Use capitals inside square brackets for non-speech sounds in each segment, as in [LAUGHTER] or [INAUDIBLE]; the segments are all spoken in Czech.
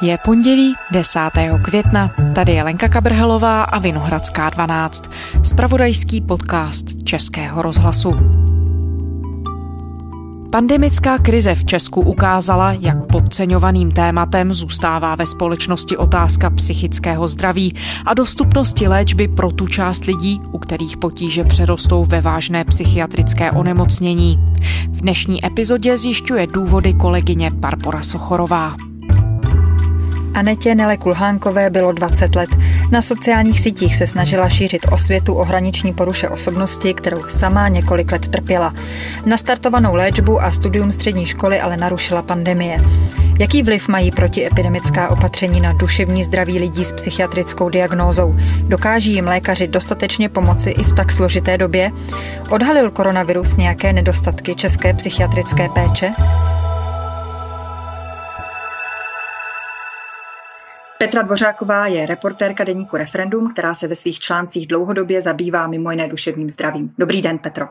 Je pondělí 10. května. Tady je Lenka Kabrhelová a Vinohradská 12. Spravodajský podcast Českého rozhlasu. Pandemická krize v Česku ukázala, jak podceňovaným tématem zůstává ve společnosti otázka psychického zdraví a dostupnosti léčby pro tu část lidí, u kterých potíže přerostou ve vážné psychiatrické onemocnění. V dnešní epizodě zjišťuje důvody kolegyně Barbara Sochorová. Anetě Nele Kulhánkové bylo 20 let. Na sociálních sítích se snažila šířit osvětu o hraniční poruše osobnosti, kterou sama několik let trpěla. Nastartovanou léčbu a studium střední školy ale narušila pandemie. Jaký vliv mají protiepidemická opatření na duševní zdraví lidí s psychiatrickou diagnózou? Dokáží jim lékaři dostatečně pomoci i v tak složité době? Odhalil koronavirus nějaké nedostatky české psychiatrické péče? Petra Dvořáková je reportérka deníku Referendum, která se ve svých článcích dlouhodobě zabývá mimo jiné duševním zdravím. Dobrý den, Petro.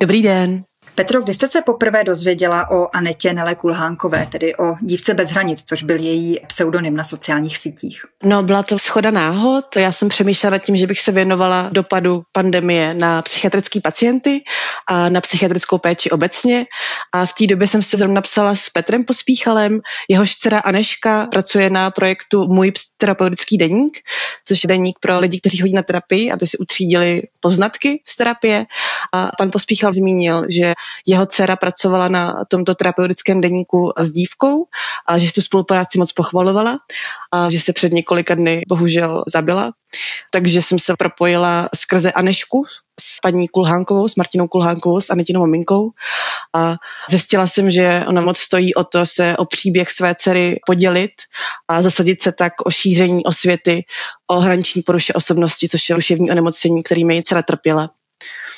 Dobrý den. Petro, kdy jste se poprvé dozvěděla o Anetě Nele Kulhánkové, tedy o dívce bez hranic, což byl její pseudonym na sociálních sítích? No, byla to schoda náhod. Já jsem přemýšlela nad tím, že bych se věnovala dopadu pandemie na psychiatrické pacienty a na psychiatrickou péči obecně. A v té době jsem se zrovna napsala s Petrem Pospíchalem. Jehož dcera Aneška pracuje na projektu Můj terapeutický deník, což je deník pro lidi, kteří chodí na terapii, aby si utřídili poznatky z terapie. A pan Pospíchal zmínil, že jeho dcera pracovala na tomto terapeutickém deníku s dívkou a že si tu spolupráci moc pochvalovala a že se před několika dny bohužel zabila. Takže jsem se propojila skrze Anešku s paní Kulhánkovou, s Martinou Kulhánkovou, s Anetinou maminkou a zjistila jsem, že ona moc stojí o to se o příběh své dcery podělit a zasadit se tak o šíření osvěty o hraniční poruše osobnosti, což je ruševní onemocnění, kterými dcera trpěla.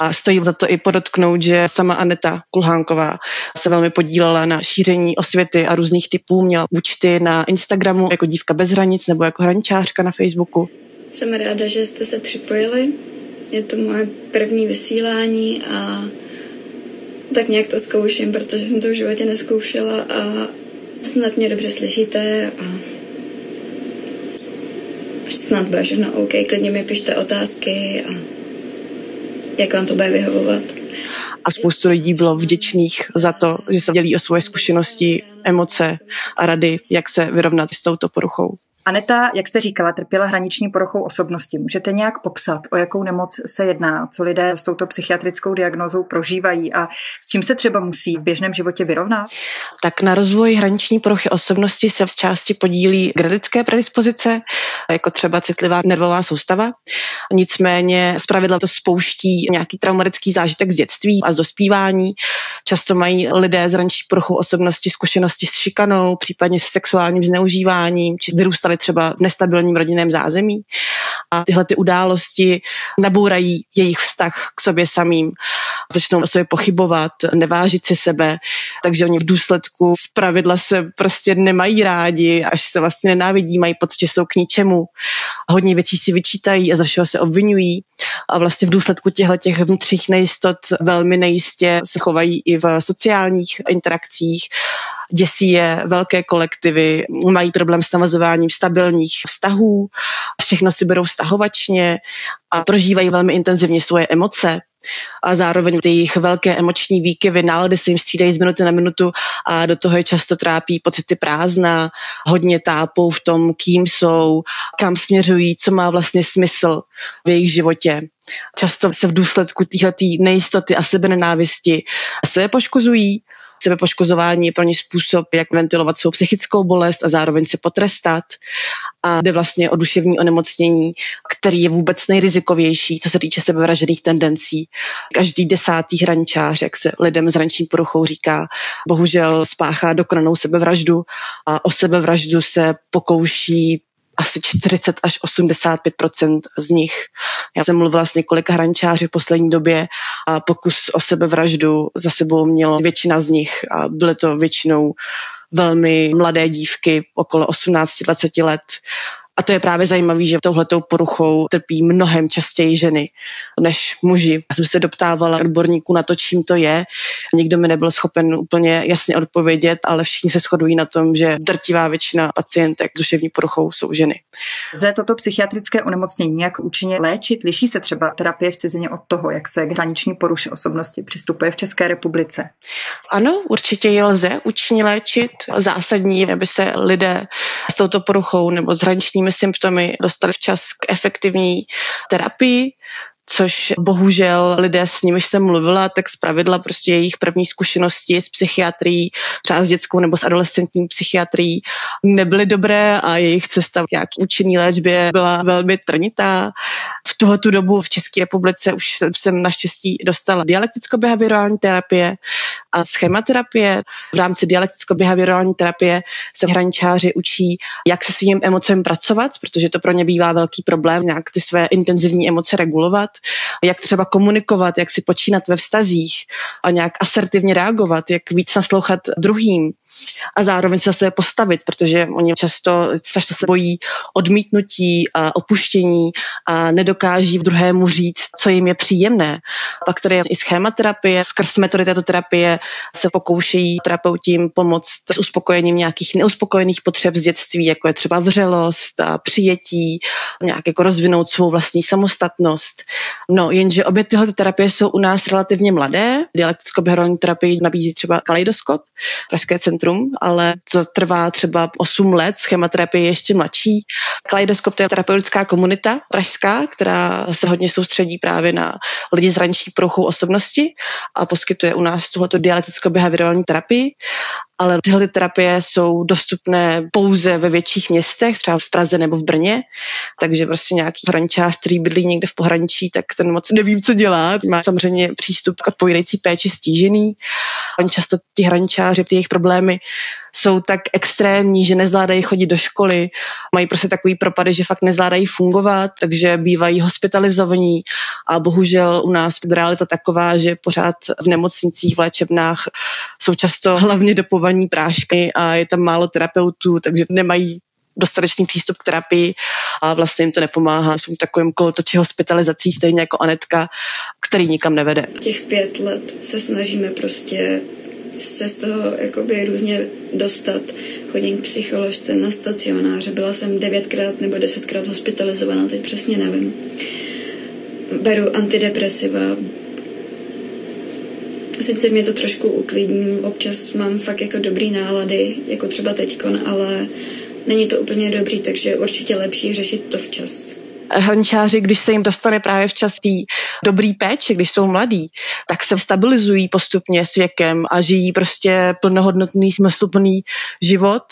A stojí za to i podotknout, že sama Aneta Kulhánková se velmi podílela na šíření osvěty a různých typů. Měla účty na Instagramu jako dívka bez hranic nebo jako hraničářka na Facebooku. Jsem ráda, že jste se připojili. Je to moje první vysílání a tak nějak to zkouším, protože jsem to v životě neskoušela a snad mě dobře slyšíte a snad bude všechno OK. Klidně mi pište otázky a jak vám to bude vyhovovat. A spoustu lidí bylo vděčných za to, že se dělí o svoje zkušenosti, emoce a rady, jak se vyrovnat s touto poruchou. Aneta, jak jste říkala, trpěla hraniční poruchou osobnosti. Můžete nějak popsat, o jakou nemoc se jedná, co lidé s touto psychiatrickou diagnózou prožívají a s čím se třeba musí v běžném životě vyrovnat? Tak na rozvoj hraniční poruchy osobnosti se v části podílí genetické predispozice, jako třeba citlivá nervová soustava. Nicméně zpravidla to spouští nějaký traumatický zážitek z dětství a z dospívání. Často mají lidé s hraniční poruchou osobnosti zkušenosti s šikanou, případně s sexuálním zneužíváním, či vyrůstali vyrůstali třeba v nestabilním rodinném zázemí a tyhle ty události nabourají jejich vztah k sobě samým. Začnou o sobě pochybovat, nevážit si sebe, takže oni v důsledku z pravidla se prostě nemají rádi, až se vlastně nenávidí, mají pocit, že jsou k ničemu. Hodně věcí si vyčítají a za všeho se obvinují a vlastně v důsledku těchto těch vnitřních nejistot velmi nejistě se chovají i v sociálních interakcích děsí je velké kolektivy, mají problém s navazováním stabilních vztahů, všechno si berou stahovačně a prožívají velmi intenzivně svoje emoce a zároveň ty jejich velké emoční výkyvy, nálady se jim střídají z minuty na minutu a do toho je často trápí pocity prázdna, hodně tápou v tom, kým jsou, kam směřují, co má vlastně smysl v jejich životě. Často se v důsledku téhleté nejistoty a sebenenávisti se poškozují Sebepoškozování je pro ně způsob, jak ventilovat svou psychickou bolest a zároveň se potrestat. A jde vlastně o duševní onemocnění, který je vůbec nejrizikovější, co se týče sebevražených tendencí. Každý desátý hraničář, jak se lidem s hraniční poruchou říká, bohužel spáchá dokonanou sebevraždu a o sebevraždu se pokouší asi 40 až 85% z nich. Já jsem mluvila s několika hrančáři v poslední době a pokus o sebevraždu za sebou mělo většina z nich a byly to většinou velmi mladé dívky, okolo 18-20 let. A to je právě zajímavé, že touhletou poruchou trpí mnohem častěji ženy než muži. Já jsem se doptávala odborníků na to, čím to je. Nikdo mi nebyl schopen úplně jasně odpovědět, ale všichni se shodují na tom, že drtivá většina pacientek s duševní poruchou jsou ženy. Ze toto psychiatrické onemocnění jak účinně léčit? Liší se třeba terapie v cizině od toho, jak se k hraniční poruše osobnosti přistupuje v České republice? Ano, určitě je lze účinně léčit. Zásadní aby se lidé s touto poruchou nebo s hraničními symptomy dostali včas k efektivní terapii což bohužel lidé s nimiž jsem mluvila, tak zpravidla prostě jejich první zkušenosti s psychiatrií, třeba s dětskou nebo s adolescentní psychiatrií, nebyly dobré a jejich cesta k nějaký účinný léčbě byla velmi trnitá. V tuhle tu dobu v České republice už jsem naštěstí dostala dialekticko-behaviorální terapie a schématerapie. V rámci dialekticko-behaviorální terapie se hraničáři učí, jak se svým emocem pracovat, protože to pro ně bývá velký problém, nějak ty své intenzivní emoce regulovat jak třeba komunikovat, jak si počínat ve vztazích a nějak asertivně reagovat, jak víc naslouchat druhým a zároveň se zase postavit, protože oni často, často se bojí odmítnutí a opuštění a nedokáží druhému říct, co jim je příjemné. Pak tady je i schématerapie, skrz metody této terapie se pokoušejí terapeutím pomoct s uspokojením nějakých neuspokojených potřeb z dětství, jako je třeba vřelost a přijetí, nějak jako rozvinout svou vlastní samostatnost. No, jenže obě tyhle terapie jsou u nás relativně mladé. Dialekticko-behaviorální terapii nabízí třeba Kaleidoskop, Pražské centrum, ale to trvá třeba 8 let, schématerapie je ještě mladší. Kaleidoskop to je terapeutická komunita pražská, která se hodně soustředí právě na lidi s hraniční poruchou osobnosti a poskytuje u nás tuhleto dialekticko-behaviorální terapii ale tyhle terapie jsou dostupné pouze ve větších městech, třeba v Praze nebo v Brně, takže prostě nějaký hraničář, který bydlí někde v pohraničí, tak ten moc nevím, co dělá. Má samozřejmě přístup k odpovídající péči stížený. Oni často ti hraničáři, ty jejich problémy jsou tak extrémní, že nezvládají chodit do školy, mají prostě takový propady, že fakt nezvládají fungovat, takže bývají hospitalizovaní a bohužel u nás realita taková, že pořád v nemocnicích, v léčebnách jsou často hlavně dopovaní prášky a je tam málo terapeutů, takže nemají dostatečný přístup k terapii a vlastně jim to nepomáhá. Jsou v takovém kolotoči hospitalizací, stejně jako Anetka, který nikam nevede. Těch pět let se snažíme prostě se z toho jakoby různě dostat. Chodím k psycholožce na stacionáře, byla jsem devětkrát nebo desetkrát hospitalizovaná, teď přesně nevím. Beru antidepresiva, sice mě to trošku uklidní, občas mám fakt jako dobrý nálady, jako třeba teďkon, ale není to úplně dobrý, takže je určitě lepší řešit to včas hraničáři, když se jim dostane právě včas tý dobrý péče, když jsou mladí, tak se stabilizují postupně s věkem a žijí prostě plnohodnotný, smysluplný život,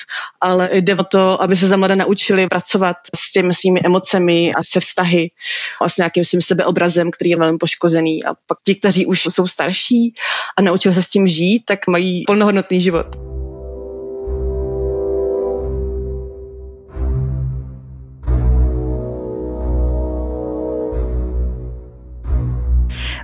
ale jde o to, aby se za mladé naučili pracovat s těmi svými emocemi a se vztahy a s nějakým svým sebeobrazem, který je velmi poškozený. A pak ti, kteří už jsou starší a naučili se s tím žít, tak mají plnohodnotný život.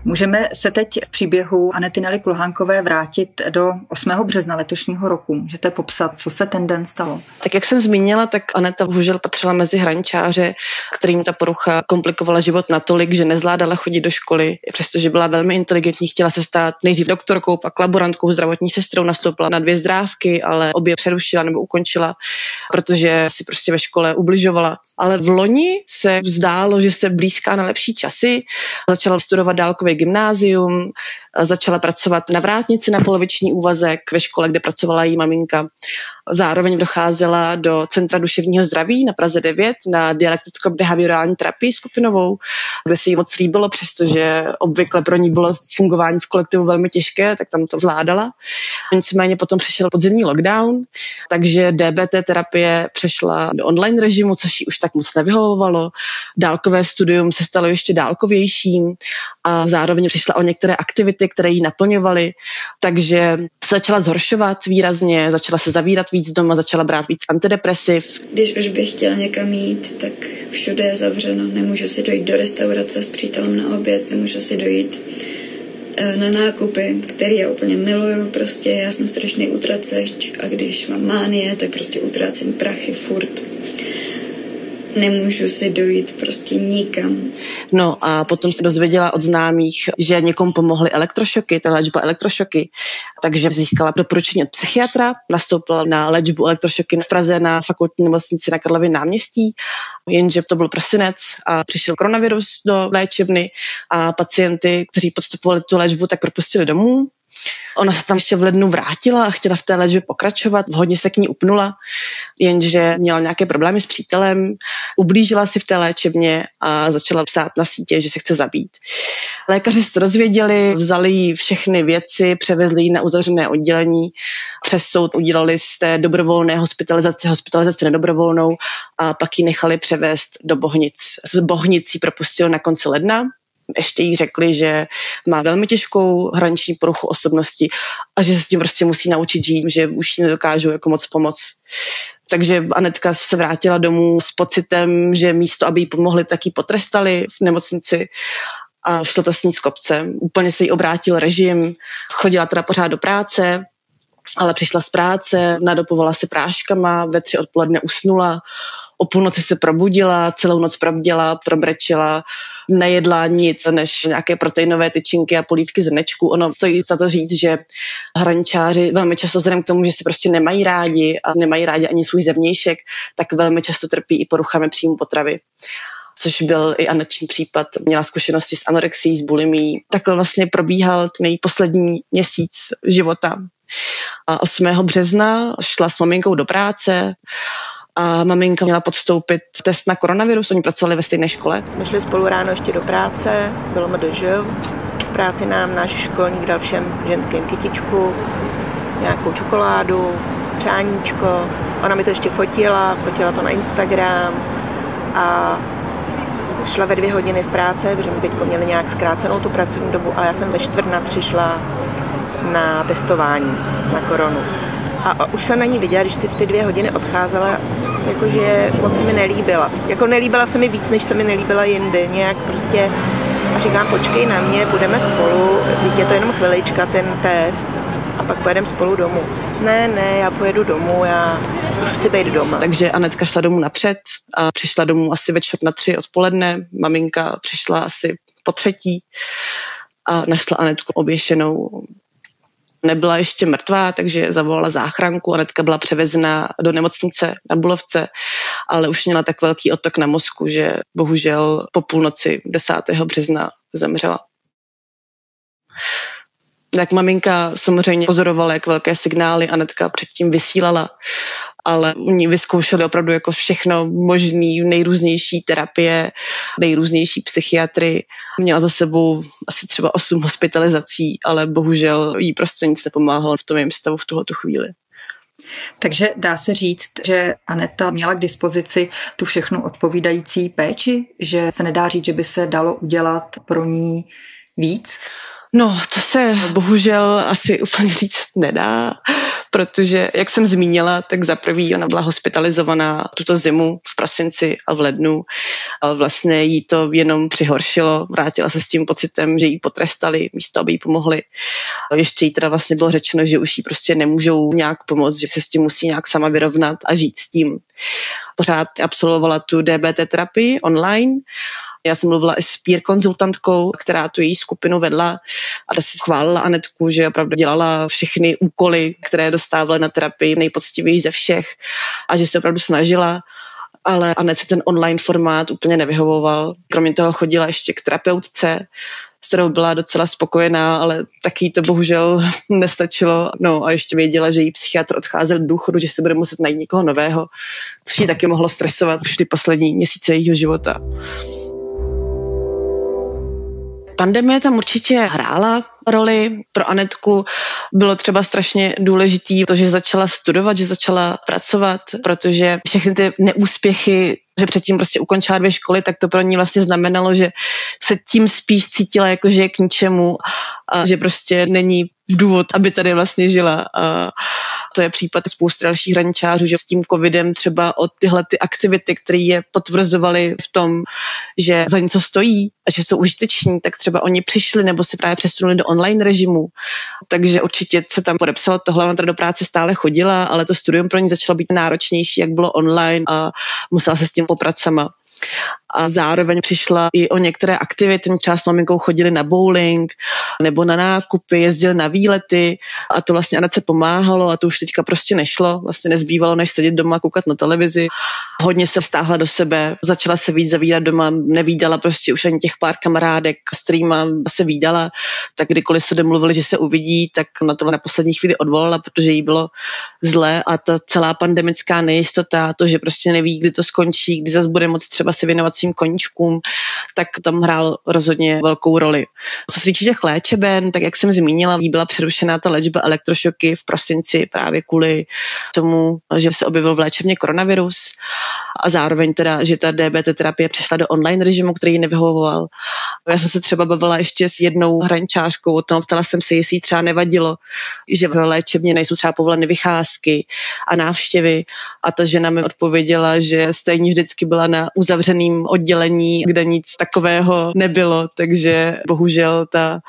Můžeme se teď v příběhu Anety Nelly Kulhánkové vrátit do 8. března letošního roku. Můžete popsat, co se ten den stalo? Tak jak jsem zmínila, tak Aneta bohužel patřila mezi hraničáře, kterým ta porucha komplikovala život natolik, že nezvládala chodit do školy, přestože byla velmi inteligentní, chtěla se stát nejdřív doktorkou, pak laborantkou, zdravotní sestrou, nastoupila na dvě zdrávky, ale obě přerušila nebo ukončila, protože si prostě ve škole ubližovala. Ale v loni se vzdálo, že se blízká na lepší časy, začala studovat dálkově Gymnasium, začala pracovat na vrátnici na poloviční úvazek ve škole, kde pracovala její maminka. Zároveň docházela do Centra duševního zdraví na Praze 9 na dialekticko-behaviorální terapii skupinovou, kde se jí moc líbilo, přestože obvykle pro ní bylo fungování v kolektivu velmi těžké, tak tam to zvládala. Nicméně potom přišel podzimní lockdown, takže DBT terapie přešla do online režimu, což jí už tak moc nevyhovovalo. Dálkové studium se stalo ještě dálkovějším a zároveň přišla o některé aktivity, které ji naplňovaly, takže se začala zhoršovat výrazně, začala se zavírat víc doma, začala brát víc antidepresiv. Když už bych chtěla někam jít, tak všude je zavřeno. Nemůžu si dojít do restaurace s přítelem na oběd, nemůžu si dojít eh, na nákupy, který já úplně miluju, prostě já jsem strašný utraceč a když mám mánie, tak prostě utrácím prachy furt. Nemůžu si dojít prostě nikam. No a potom se dozvěděla od známých, že někomu pomohly elektrošoky, ta léčba elektrošoky, takže získala doporučení od psychiatra, nastoupila na léčbu elektrošoky v Praze na fakultní nemocnici na Karlově náměstí, jenže to byl prosinec a přišel koronavirus do léčebny a pacienty, kteří podstupovali tu léčbu, tak propustili domů Ona se tam ještě v lednu vrátila a chtěla v té léčbě pokračovat, hodně se k ní upnula, jenže měla nějaké problémy s přítelem, ublížila si v té léčebně a začala psát na sítě, že se chce zabít. Lékaři se to dozvěděli, vzali jí všechny věci, převezli ji na uzavřené oddělení, přes soud udělali z té dobrovolné hospitalizace hospitalizaci nedobrovolnou a pak ji nechali převést do Bohnic. Z Bohnic ji na konci ledna ještě jí řekli, že má velmi těžkou hraniční poruchu osobnosti a že se s tím prostě musí naučit žít, že už jí nedokážu jako moc pomoct. Takže Anetka se vrátila domů s pocitem, že místo, aby jí pomohli, tak ji potrestali v nemocnici a šlo to s ní z kopce. Úplně se jí obrátil režim, chodila teda pořád do práce, ale přišla z práce, nadopovala se práškama, ve tři odpoledne usnula, o půlnoci se probudila, celou noc probděla, probrečela, nejedla nic než nějaké proteinové tyčinky a polívky zrnečků. Ono stojí za to říct, že hraničáři velmi často vzhledem k tomu, že si prostě nemají rádi a nemají rádi ani svůj zevnějšek, tak velmi často trpí i poruchami příjmu potravy což byl i Aneční případ. Měla zkušenosti s anorexí, s bulimí. Takhle vlastně probíhal ten její poslední měsíc života. A 8. března šla s maminkou do práce a maminka měla podstoupit test na koronavirus, oni pracovali ve stejné škole. Jsme šli spolu ráno ještě do práce, bylo MDŽ, v práci nám náš školník dal všem ženským kytičku, nějakou čokoládu, přáníčko. Ona mi to ještě fotila, fotila to na Instagram a šla ve dvě hodiny z práce, protože mi teď měli nějak zkrácenou tu pracovní dobu, ale já jsem ve čtvrt na tři šla na testování na koronu. A už jsem na ní viděla, když ty ty dvě hodiny odcházela, jakože moc se mi nelíbila. Jako nelíbila se mi víc, než se mi nelíbila jindy. Nějak prostě a říkám, počkej na mě, budeme spolu, teď je to jenom chvilička, ten test, a pak pojedeme spolu domů. Ne, ne, já pojedu domů, já už chci být doma. Takže Anetka šla domů napřed a přišla domů asi večer na tři odpoledne. Maminka přišla asi po třetí a našla Anetku oběšenou nebyla ještě mrtvá, takže zavolala záchranku. Anetka byla převezena do nemocnice na Bulovce, ale už měla tak velký otok na mozku, že bohužel po půlnoci 10. března zemřela. Tak maminka samozřejmě pozorovala, jak velké signály Anetka předtím vysílala ale oni vyzkoušeli opravdu jako všechno možný, nejrůznější terapie, nejrůznější psychiatry. Měla za sebou asi třeba osm hospitalizací, ale bohužel jí prostě nic nepomáhalo v tom jejím stavu v tuhle chvíli. Takže dá se říct, že Aneta měla k dispozici tu všechnu odpovídající péči, že se nedá říct, že by se dalo udělat pro ní víc? No, to se bohužel asi úplně říct nedá, protože, jak jsem zmínila, tak za prvý ona byla hospitalizovaná tuto zimu v prosinci a v lednu. A vlastně jí to jenom přihoršilo, vrátila se s tím pocitem, že jí potrestali místo, aby jí pomohli. A ještě jí teda vlastně bylo řečeno, že už jí prostě nemůžou nějak pomoct, že se s tím musí nějak sama vyrovnat a žít s tím. Pořád absolvovala tu DBT terapii online já jsem mluvila i s peer konzultantkou, která tu její skupinu vedla a si chválila Anetku, že opravdu dělala všechny úkoly, které dostávala na terapii nejpoctivěji ze všech a že se opravdu snažila ale Anet se ten online formát úplně nevyhovoval. Kromě toho chodila ještě k terapeutce, s kterou byla docela spokojená, ale taky to bohužel [LAUGHS] nestačilo. No a ještě věděla, že jí psychiatr odcházel do důchodu, že se bude muset najít někoho nového, což ji taky mohlo stresovat už ty poslední měsíce jejího života. Pandemie tam určitě hrála roli. Pro Anetku bylo třeba strašně důležitý to, že začala studovat, že začala pracovat, protože všechny ty neúspěchy že předtím prostě ukončila dvě školy, tak to pro ní vlastně znamenalo, že se tím spíš cítila jako, že je k ničemu a že prostě není důvod, aby tady vlastně žila. A to je případ spousty dalších hraničářů, že s tím covidem třeba od tyhle ty aktivity, které je potvrzovaly v tom, že za něco stojí a že jsou užiteční, tak třeba oni přišli nebo se právě přesunuli do online režimu. Takže určitě se tam podepsalo tohle, ona teda do práce stále chodila, ale to studium pro ní začalo být náročnější, jak bylo online a musela se s tím poprat sama a zároveň přišla i o některé aktivity. Třeba s maminkou chodili na bowling nebo na nákupy, jezdili na výlety a to vlastně Anace pomáhalo a to už teďka prostě nešlo. Vlastně nezbývalo, než sedět doma a koukat na televizi. Hodně se vstáhla do sebe, začala se víc zavírat doma, nevídala prostě už ani těch pár kamarádek, s se vídala, tak kdykoliv se domluvili, že se uvidí, tak na to na poslední chvíli odvolala, protože jí bylo zlé a ta celá pandemická nejistota, to, že prostě neví, kdy to skončí, kdy zase bude moc se věnovat svým koníčkům, tak tam hrál rozhodně velkou roli. Co se týče těch léčeben, tak jak jsem zmínila, jí byla přerušená ta léčba elektrošoky v prosinci právě kvůli tomu, že se objevil v léčebně koronavirus a zároveň teda, že ta DBT terapie přešla do online režimu, který ji nevyhovoval. Já jsem se třeba bavila ještě s jednou hrančářkou o tom, ptala jsem se, jestli třeba nevadilo, že v léčebně nejsou třeba povoleny vycházky a návštěvy a ta žena mi odpověděla, že stejně vždycky byla na uzavřeným oddělení, kde nic takového nebylo, takže bohužel ta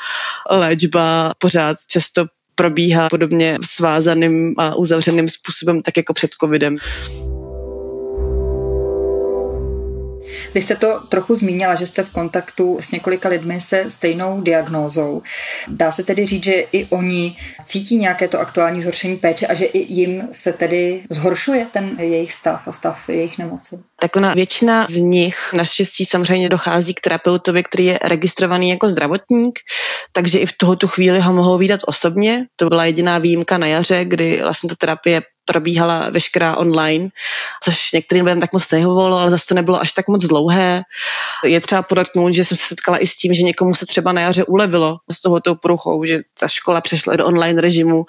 léčba pořád často probíhá podobně svázaným a uzavřeným způsobem, tak jako před covidem. Vy jste to trochu zmínila, že jste v kontaktu s několika lidmi se stejnou diagnózou. Dá se tedy říct, že i oni cítí nějaké to aktuální zhoršení péče a že i jim se tedy zhoršuje ten jejich stav a stav jejich nemoci? Tak ona většina z nich naštěstí samozřejmě dochází k terapeutovi, který je registrovaný jako zdravotník, takže i v tuto chvíli ho mohou výdat osobně. To byla jediná výjimka na jaře, kdy vlastně ta terapie probíhala veškerá online, což některým lidem tak moc nehovovalo, ale zase to nebylo až tak moc dlouhé. Je třeba podotknout, že jsem se setkala i s tím, že někomu se třeba na jaře ulevilo s tohoto poruchou, že ta škola přešla do online režimu,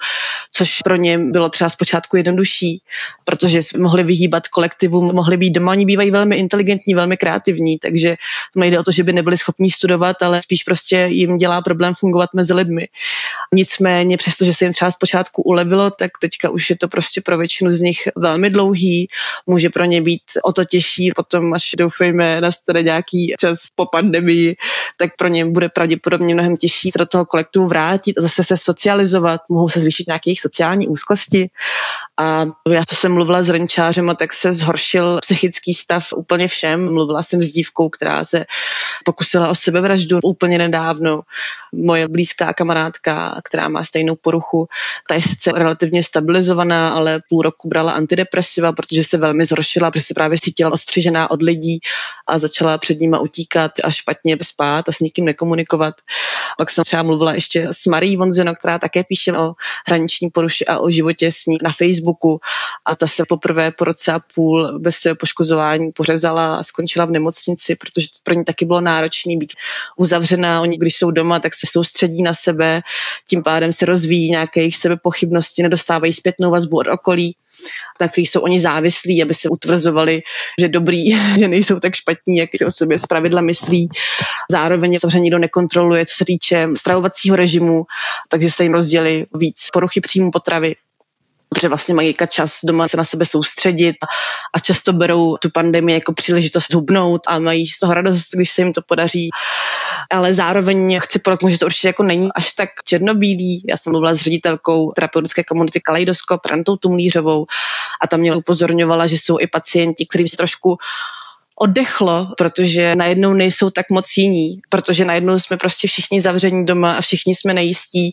což pro ně bylo třeba zpočátku jednodušší, protože mohli vyhýbat kolektivu, mohli být doma, oni bývají velmi inteligentní, velmi kreativní, takže nejde o to, že by nebyli schopní studovat, ale spíš prostě jim dělá problém fungovat mezi lidmi. Nicméně, přestože se jim třeba zpočátku ulevilo, tak teďka už je to prostě pro většinu z nich velmi dlouhý, může pro ně být o to těžší, potom až doufejme nastane nějaký čas po pandemii, tak pro ně bude pravděpodobně mnohem těžší se do toho kolektivu vrátit a zase se socializovat, mohou se zvýšit nějaké jejich sociální úzkosti. A já, co jsem mluvila s renčářem, tak se zhoršil psychický stav úplně všem. Mluvila jsem s dívkou, která se pokusila o sebevraždu úplně nedávno. Moje blízká kamarádka, která má stejnou poruchu, ta je sice relativně stabilizovaná, ale půl roku brala antidepresiva, protože se velmi zhoršila, protože se právě cítila ostřižená od lidí a začala před nima utíkat a špatně spát a s nikým nekomunikovat. Pak jsem třeba mluvila ještě s Marí Vonzeno, která také píše o hraniční poruše a o životě s ní na Facebooku a ta se poprvé po roce a půl bez poškozování pořezala a skončila v nemocnici, protože to pro ní taky bylo náročné být uzavřená. Oni, když jsou doma, tak se soustředí na sebe, tím pádem se rozvíjí nějaké jejich sebepochybnosti, nedostávají zpětnou vazbu od okolí, na kterých jsou oni závislí, aby se utvrzovali, že dobrý, [LAUGHS] že nejsou tak špatní, jak si o sobě zpravidla myslí. Zároveň samozřejmě nikdo nekontroluje, co se týče stravovacího režimu, takže se jim rozdělí víc poruchy příjmu potravy, protože vlastně mají čas doma se na sebe soustředit a často berou tu pandemii jako příležitost hubnout a mají z toho radost, když se jim to podaří. Ale zároveň chci podotknout, že to určitě jako není až tak černobílý. Já jsem mluvila s ředitelkou terapeutické komunity Kaleidoskop, Rantou Tumlířovou a tam mě upozorňovala, že jsou i pacienti, kterým se trošku oddechlo, protože najednou nejsou tak moc jiní, protože najednou jsme prostě všichni zavření doma a všichni jsme nejistí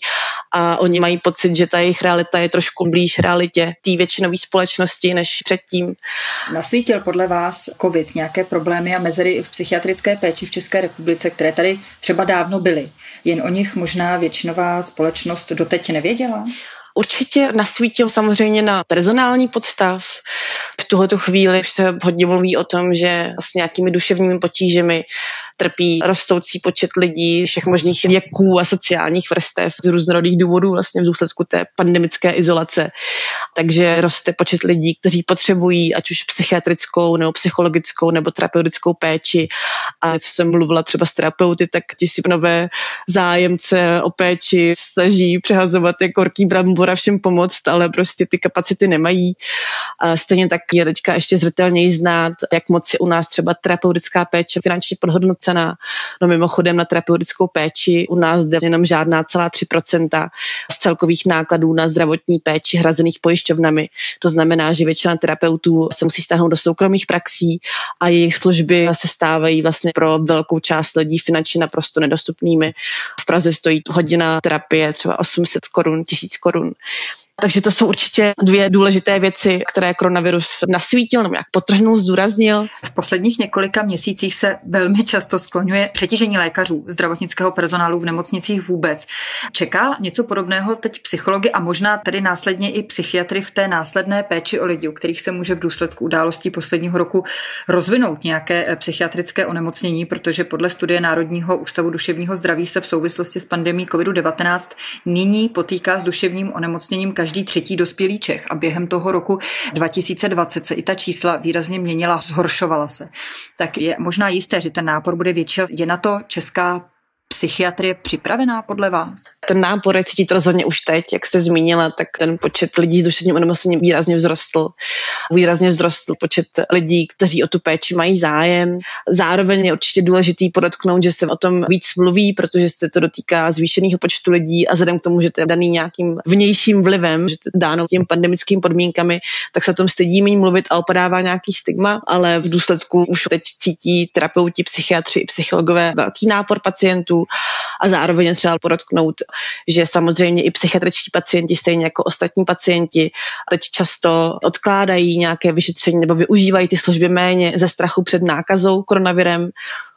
a oni mají pocit, že ta jejich realita je trošku blíž realitě té většinové společnosti než předtím. Nasvítil podle vás COVID nějaké problémy a mezery v psychiatrické péči v České republice, které tady třeba dávno byly. Jen o nich možná většinová společnost doteď nevěděla? Určitě nasvítil samozřejmě na personální podstav. Tuto chvíli se hodně mluví o tom, že s nějakými duševními potížemi trpí rostoucí počet lidí všech možných věků a sociálních vrstev z různorodých důvodů vlastně v důsledku té pandemické izolace. Takže roste počet lidí, kteří potřebují ať už psychiatrickou nebo psychologickou nebo terapeutickou péči. A co jsem mluvila třeba s terapeuty, tak ti si nové zájemce o péči snaží přehazovat jako horký brambora všem pomoct, ale prostě ty kapacity nemají. A stejně tak je teďka ještě zřetelněji znát, jak moc je u nás třeba terapeutická péče finančně podhodnocená. No mimochodem na terapeutickou péči u nás jde jenom žádná celá 3% z celkových nákladů na zdravotní péči hrazených pojišťovnami. To znamená, že většina terapeutů se musí stáhnout do soukromých praxí a jejich služby se stávají vlastně pro velkou část lidí finančně naprosto nedostupnými. V Praze stojí hodina terapie třeba 800 korun, 1000 korun. Takže to jsou určitě dvě důležité věci, které koronavirus nasvítil nebo jak potrhnul, zdůraznil. V posledních několika měsících se velmi často skloňuje přetížení lékařů, zdravotnického personálu v nemocnicích vůbec. Čeká něco podobného teď psychologi a možná tedy následně i psychiatry v té následné péči o lidi, u kterých se může v důsledku událostí posledního roku rozvinout nějaké eh, psychiatrické onemocnění, protože podle studie Národního ústavu duševního zdraví se v souvislosti s pandemí COVID-19 nyní potýká s duševním onemocněním každý každý třetí dospělý Čech a během toho roku 2020 se i ta čísla výrazně měnila, zhoršovala se. Tak je možná jisté, že ten nápor bude větší. Je na to česká psychiatrie připravená podle vás? Ten nápor je cítit rozhodně už teď, jak jste zmínila, tak ten počet lidí s duševním onemocněním výrazně vzrostl. Výrazně vzrostl počet lidí, kteří o tu péči mají zájem. Zároveň je určitě důležitý podotknout, že se o tom víc mluví, protože se to dotýká zvýšeného počtu lidí a vzhledem k tomu, že to je daný nějakým vnějším vlivem, že to dáno těm pandemickými podmínkami, tak se o tom stydí méně mluvit a opadává nějaký stigma, ale v důsledku už teď cítí terapeuti, psychiatři i psychologové velký nápor pacientů a zároveň třeba podotknout, že samozřejmě i psychiatričtí pacienti, stejně jako ostatní pacienti, teď často odkládají nějaké vyšetření nebo využívají ty služby méně ze strachu před nákazou koronavirem,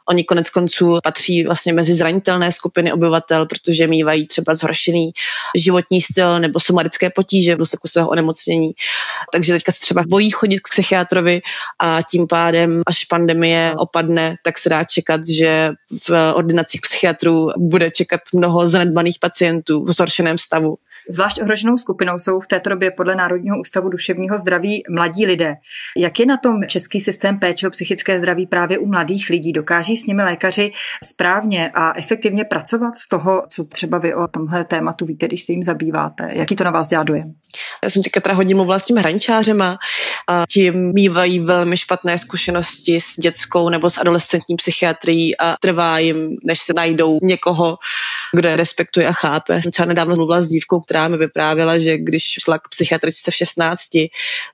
Oni konec konců patří vlastně mezi zranitelné skupiny obyvatel, protože mývají třeba zhoršený životní styl nebo somatické potíže v důsledku svého onemocnění. Takže teďka se třeba bojí chodit k psychiatrovi a tím pádem, až pandemie opadne, tak se dá čekat, že v ordinacích psychiatrů bude čekat mnoho zanedbaných pacientů v zhoršeném stavu. Zvlášť ohroženou skupinou jsou v této době podle Národního ústavu duševního zdraví mladí lidé. Jak je na tom český systém péče o psychické zdraví právě u mladých lidí? Dokáží s nimi lékaři správně a efektivně pracovat z toho, co třeba vy o tomhle tématu víte, když se jim zabýváte? Jaký to na vás dělá dojem? Já jsem teďka teda hodně mluvila s tím hraničářema a tím mývají velmi špatné zkušenosti s dětskou nebo s adolescentní psychiatrií a trvá jim, než se najdou někoho, kdo je respektuje a chápe. Jsem třeba nedávno mluvila s dívkou, která mi vyprávěla, že když šla k psychiatričce v 16,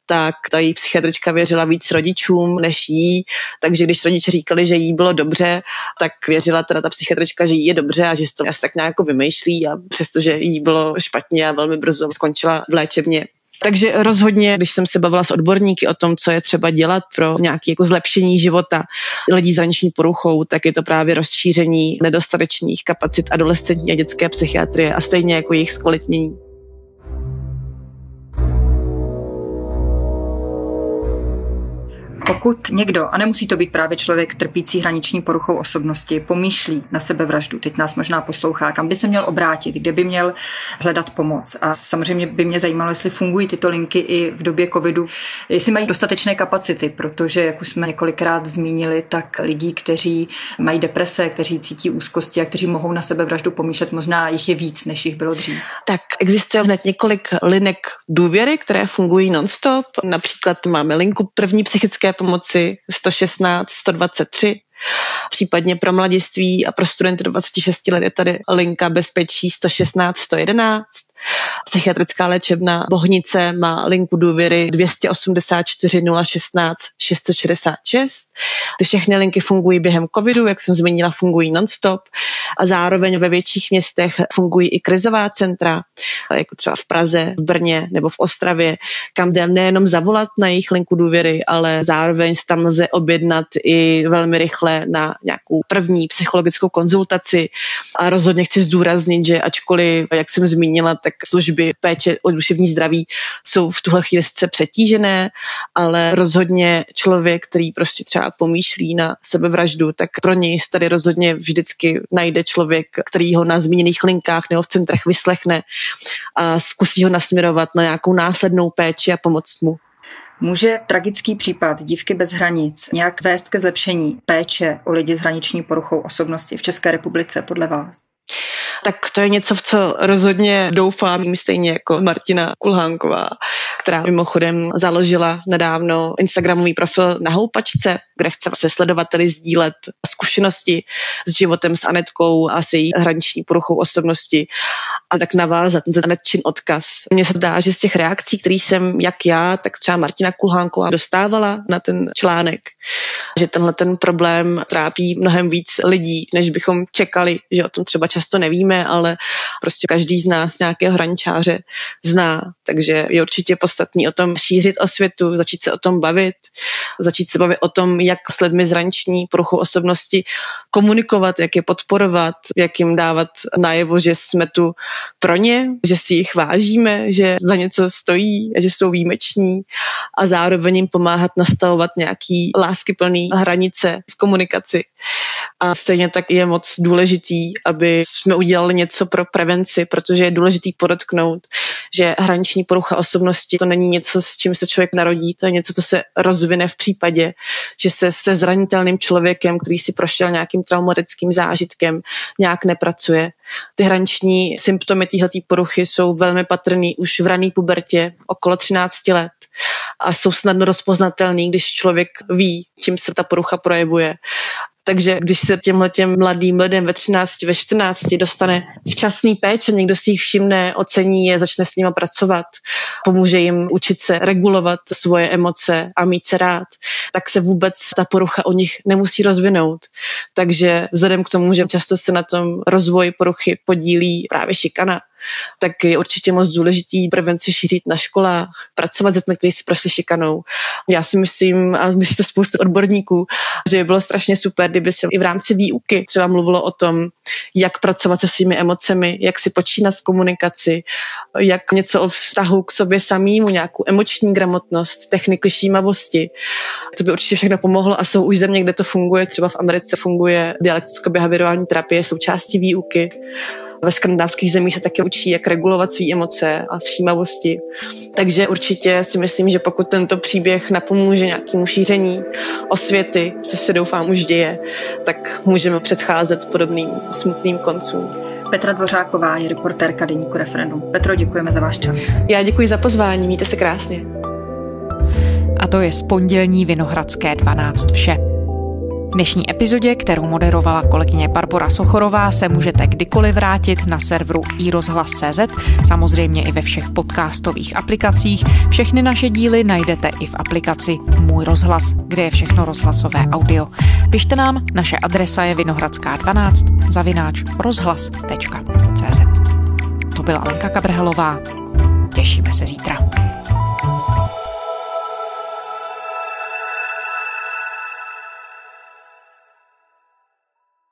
tak ta její psychiatrička věřila víc rodičům než jí, takže když rodiče říkali, že jí bylo dobře, tak věřila teda ta psychiatrička, že jí je dobře a že to asi tak nějak jako vymýšlí. A přestože jí bylo špatně a velmi brzo skončila v léčebně takže rozhodně, když jsem se bavila s odborníky o tom, co je třeba dělat pro nějaké jako zlepšení života lidí s hraniční poruchou, tak je to právě rozšíření nedostatečných kapacit adolescentní a dětské psychiatrie a stejně jako jejich zkvalitnění. Pokud někdo, a nemusí to být právě člověk trpící hraniční poruchou osobnosti, pomýšlí na sebevraždu, teď nás možná poslouchá, kam by se měl obrátit, kde by měl hledat pomoc. A samozřejmě by mě zajímalo, jestli fungují tyto linky i v době covidu, jestli mají dostatečné kapacity, protože, jak už jsme několikrát zmínili, tak lidí, kteří mají deprese, kteří cítí úzkosti a kteří mohou na sebevraždu pomýšlet, možná jich je víc, než jich bylo dřív. Tak existuje hned několik linek důvěry, které fungují nonstop. Například máme linku první psychické pomoci 116 123 Případně pro mladiství a pro studenty do 26 let je tady linka bezpečí 116 111. Psychiatrická léčebna Bohnice má linku důvěry 284 016 666. Ty všechny linky fungují během covidu, jak jsem zmínila, fungují nonstop a zároveň ve větších městech fungují i krizová centra, jako třeba v Praze, v Brně nebo v Ostravě, kam jde nejenom zavolat na jejich linku důvěry, ale zároveň tam lze objednat i velmi rychle ale na nějakou první psychologickou konzultaci. A rozhodně chci zdůraznit, že ačkoliv, jak jsem zmínila, tak služby péče o duševní zdraví jsou v tuhle chvíli sice přetížené, ale rozhodně člověk, který prostě třeba pomýšlí na sebevraždu, tak pro něj tady rozhodně vždycky najde člověk, který ho na zmíněných linkách nebo v centrech vyslechne a zkusí ho nasměrovat na nějakou následnou péči a pomoct mu. Může tragický případ dívky bez hranic nějak vést ke zlepšení péče o lidi s hraniční poruchou osobnosti v České republice podle vás? Tak to je něco, v co rozhodně doufám, stejně jako Martina Kulhánková, která mimochodem založila nedávno Instagramový profil na houpačce, kde chce se sledovateli sdílet zkušenosti s životem s Anetkou a s její hraniční poruchou osobnosti a tak navázat na Anetčin odkaz. Mně se zdá, že z těch reakcí, které jsem jak já, tak třeba Martina Kulhánková dostávala na ten článek, že tenhle ten problém trápí mnohem víc lidí, než bychom čekali, že o tom třeba často nevíme, ale prostě každý z nás nějakého hraničáře zná. Takže je určitě podstatný o tom šířit osvětu, začít se o tom bavit, začít se bavit o tom, jak s lidmi zraniční poruchou osobnosti komunikovat, jak je podporovat, jak jim dávat najevo, že jsme tu pro ně, že si jich vážíme, že za něco stojí, že jsou výjimeční a zároveň jim pomáhat nastavovat nějaký láskyplný hranice v komunikaci. A stejně tak je moc důležitý, aby jsme udělali něco pro prevenci, protože je důležitý podotknout, že hraniční porucha osobnosti to není něco, s čím se člověk narodí, to je něco, co se rozvine v případě, že se se zranitelným člověkem, který si prošel nějakým traumatickým zážitkem, nějak nepracuje. Ty hraniční symptomy této poruchy jsou velmi patrný už v rané pubertě, okolo 13 let a jsou snadno rozpoznatelný, když člověk ví, čím se ta porucha projevuje. Takže když se těmhle těm mladým lidem ve 13, ve 14 dostane včasný péče, někdo si jich všimne, ocení je, začne s nimi pracovat, pomůže jim učit se regulovat svoje emoce a mít se rád, tak se vůbec ta porucha o nich nemusí rozvinout. Takže vzhledem k tomu, že často se na tom rozvoj poruchy podílí právě šikana, tak je určitě moc důležitý prevenci šířit na školách, pracovat s dětmi, kteří si prošli šikanou. Já si myslím, a myslí to spoustu odborníků, že by bylo strašně super, kdyby se i v rámci výuky třeba mluvilo o tom, jak pracovat se svými emocemi, jak si počínat v komunikaci, jak něco o vztahu k sobě samému, nějakou emoční gramotnost, techniky šímavosti. To by určitě všechno pomohlo a jsou už země, kde to funguje. Třeba v Americe funguje dialekticko-behaviorální terapie součástí výuky. Ve skandinávských zemích se také učí, jak regulovat své emoce a všímavosti. Takže určitě si myslím, že pokud tento příběh napomůže nějakému šíření osvěty, co se doufám už děje, tak můžeme předcházet podobným smutným koncům. Petra Dvořáková je reportérka Deníku Referendum. Petro, děkujeme za váš čas. Já děkuji za pozvání, mějte se krásně. A to je z pondělní Vinohradské 12 vše dnešní epizodě, kterou moderovala kolegyně Barbara Sochorová, se můžete kdykoliv vrátit na serveru iRozhlas.cz, samozřejmě i ve všech podcastových aplikacích. Všechny naše díly najdete i v aplikaci Můj rozhlas, kde je všechno rozhlasové audio. Pište nám, naše adresa je vinohradská12 zavináč rozhlas.cz. To byla Lenka Kabrhelová. Těšíme se zítra.